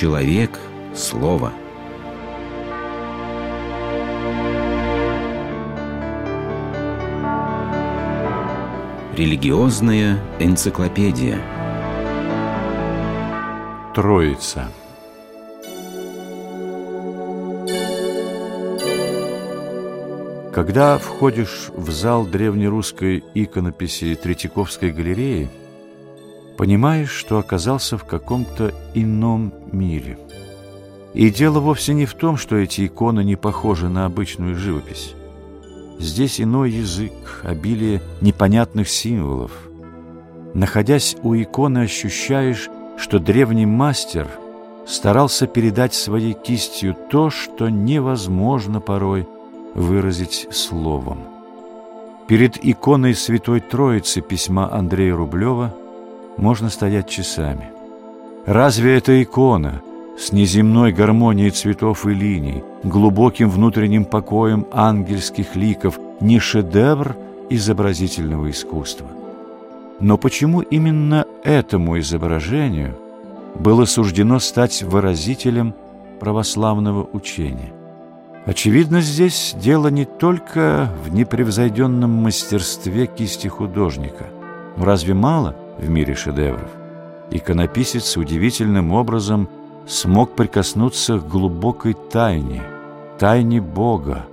человек – слово. Религиозная энциклопедия. Троица. Когда входишь в зал древнерусской иконописи Третьяковской галереи, понимаешь, что оказался в каком-то ином мире. И дело вовсе не в том, что эти иконы не похожи на обычную живопись. Здесь иной язык, обилие непонятных символов. Находясь у иконы, ощущаешь, что древний мастер старался передать своей кистью то, что невозможно порой – выразить словом. Перед иконой Святой Троицы письма Андрея Рублева можно стоять часами. Разве это икона с неземной гармонией цветов и линий, глубоким внутренним покоем ангельских ликов не шедевр изобразительного искусства? Но почему именно этому изображению было суждено стать выразителем православного учения? Очевидно, здесь дело не только в непревзойденном мастерстве кисти художника. Но разве мало в мире шедевров? Иконописец удивительным образом смог прикоснуться к глубокой тайне, тайне Бога,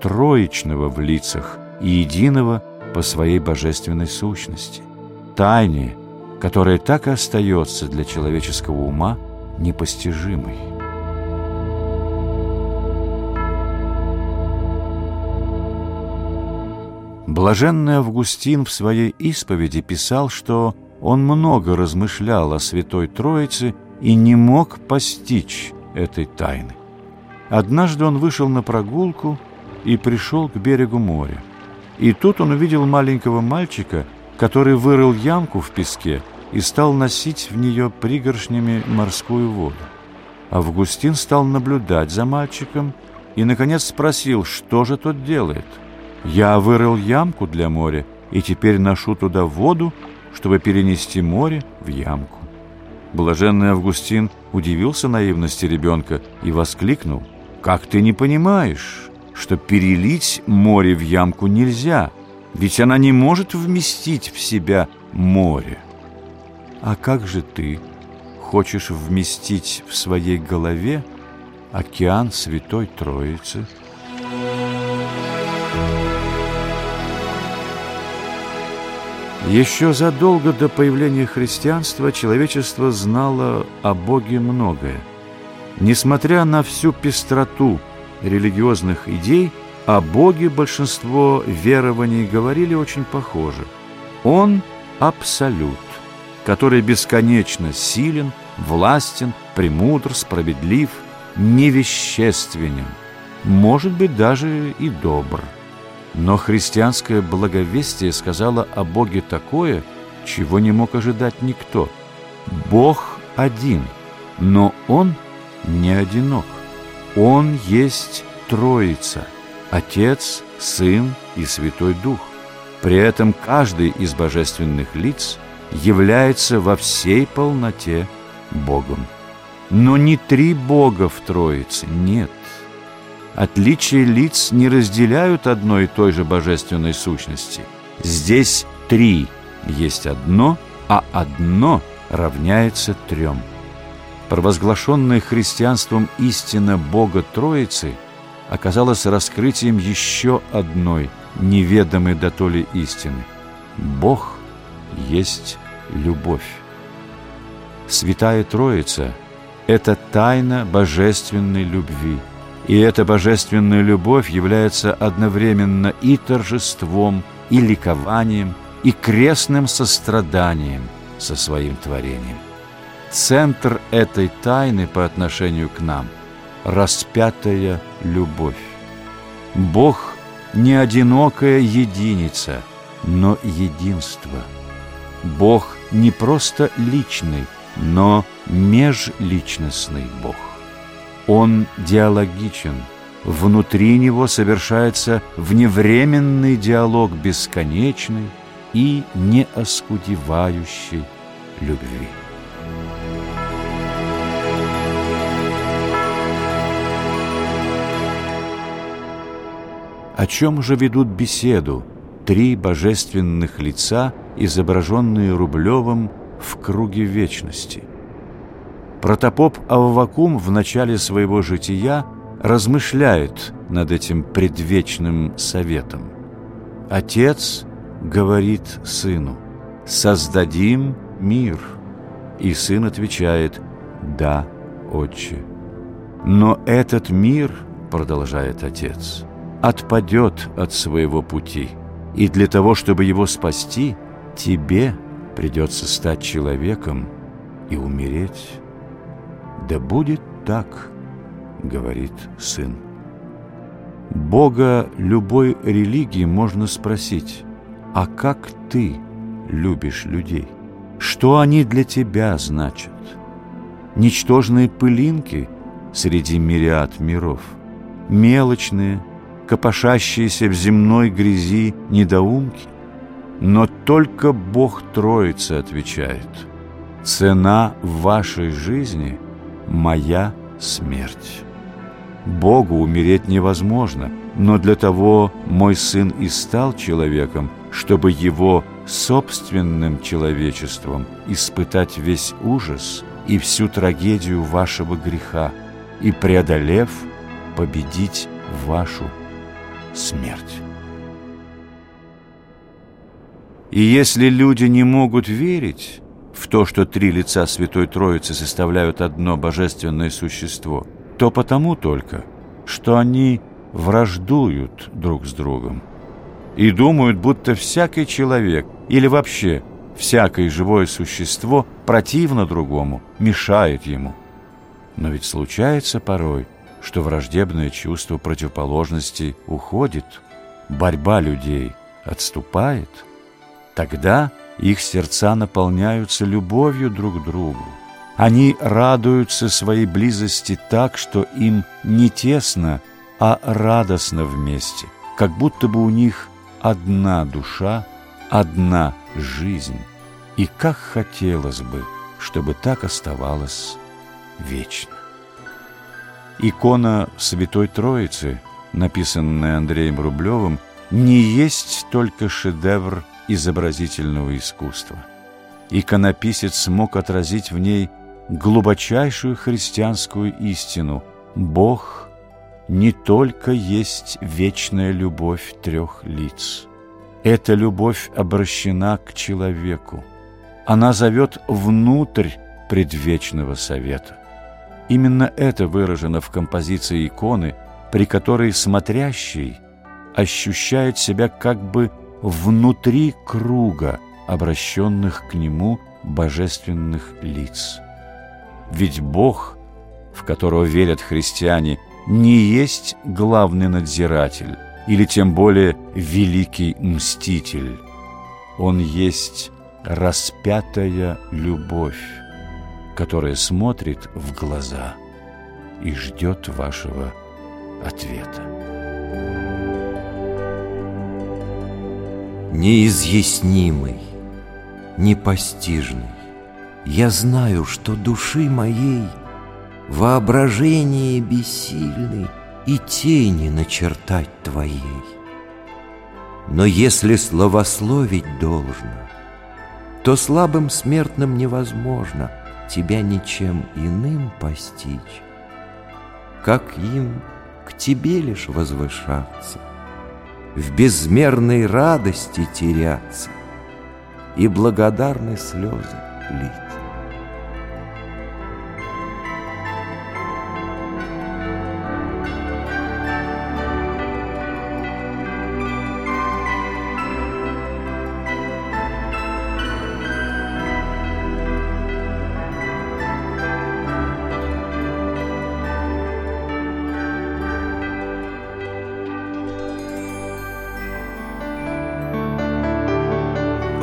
троичного в лицах и единого по своей божественной сущности, тайне, которая так и остается для человеческого ума непостижимой. Блаженный Августин в своей исповеди писал, что он много размышлял о Святой Троице и не мог постичь этой тайны. Однажды он вышел на прогулку и пришел к берегу моря. И тут он увидел маленького мальчика, который вырыл ямку в песке и стал носить в нее пригоршнями морскую воду. Августин стал наблюдать за мальчиком и, наконец, спросил, что же тот делает – я вырыл ямку для моря и теперь ношу туда воду, чтобы перенести море в ямку. Блаженный Августин удивился наивности ребенка и воскликнул, «Как ты не понимаешь, что перелить море в ямку нельзя, ведь она не может вместить в себя море». «А как же ты хочешь вместить в своей голове океан Святой Троицы?» Еще задолго до появления христианства человечество знало о Боге многое. Несмотря на всю пестроту религиозных идей, о Боге большинство верований говорили очень похоже. Он – абсолют, который бесконечно силен, властен, премудр, справедлив, невещественен, может быть, даже и добр. Но христианское благовестие сказало о Боге такое, чего не мог ожидать никто. Бог один, но Он не одинок. Он есть Троица – Отец, Сын и Святой Дух. При этом каждый из божественных лиц является во всей полноте Богом. Но не три Бога в Троице, нет – Отличия лиц не разделяют одной и той же божественной сущности. Здесь три есть одно, а одно равняется трем. Провозглашенная христианством истина Бога Троицы оказалась раскрытием еще одной неведомой дотоле истины. Бог есть любовь. Святая Троица – это тайна божественной любви – и эта божественная любовь является одновременно и торжеством, и ликованием, и крестным состраданием со своим творением. Центр этой тайны по отношению к нам – распятая любовь. Бог – не одинокая единица, но единство. Бог не просто личный, но межличностный Бог. Он диалогичен. Внутри него совершается вневременный диалог бесконечной и неоскудевающей любви. О чем же ведут беседу три божественных лица, изображенные Рублевым в круге вечности – Протопоп Аввакум в начале своего жития размышляет над этим предвечным советом. Отец говорит сыну, «Создадим мир». И сын отвечает, «Да, отче». Но этот мир, продолжает отец, отпадет от своего пути, и для того, чтобы его спасти, тебе придется стать человеком и умереть. Да будет так, говорит сын. Бога любой религии можно спросить, а как ты любишь людей? Что они для тебя значат? Ничтожные пылинки среди мириад миров, мелочные, копошащиеся в земной грязи недоумки, но только Бог Троицы отвечает, «Цена вашей жизни — моя смерть». Богу умереть невозможно, но для того мой сын и стал человеком, чтобы его собственным человечеством испытать весь ужас и всю трагедию вашего греха и, преодолев, победить вашу смерть. И если люди не могут верить в то, что три лица Святой Троицы составляют одно божественное существо – то потому только, что они враждуют друг с другом и думают, будто всякий человек или вообще всякое живое существо противно другому, мешает ему. Но ведь случается порой, что враждебное чувство противоположности уходит, борьба людей отступает, тогда их сердца наполняются любовью друг к другу, они радуются своей близости так, что им не тесно, а радостно вместе, как будто бы у них одна душа, одна жизнь. И как хотелось бы, чтобы так оставалось вечно. Икона Святой Троицы, написанная Андреем Рублевым, не есть только шедевр изобразительного искусства. Иконописец смог отразить в ней – глубочайшую христианскую истину. Бог не только есть вечная любовь трех лиц. Эта любовь обращена к человеку. Она зовет внутрь предвечного совета. Именно это выражено в композиции иконы, при которой смотрящий ощущает себя как бы внутри круга обращенных к нему божественных лиц. Ведь Бог, в которого верят христиане, не есть главный надзиратель или тем более великий мститель. Он есть распятая любовь, которая смотрит в глаза и ждет вашего ответа. Неизъяснимый, непостижный, я знаю, что души моей Воображение бессильны И тени начертать твоей. Но если словословить должно, То слабым смертным невозможно Тебя ничем иным постичь, Как им к тебе лишь возвышаться, В безмерной радости теряться И благодарны слезы лить.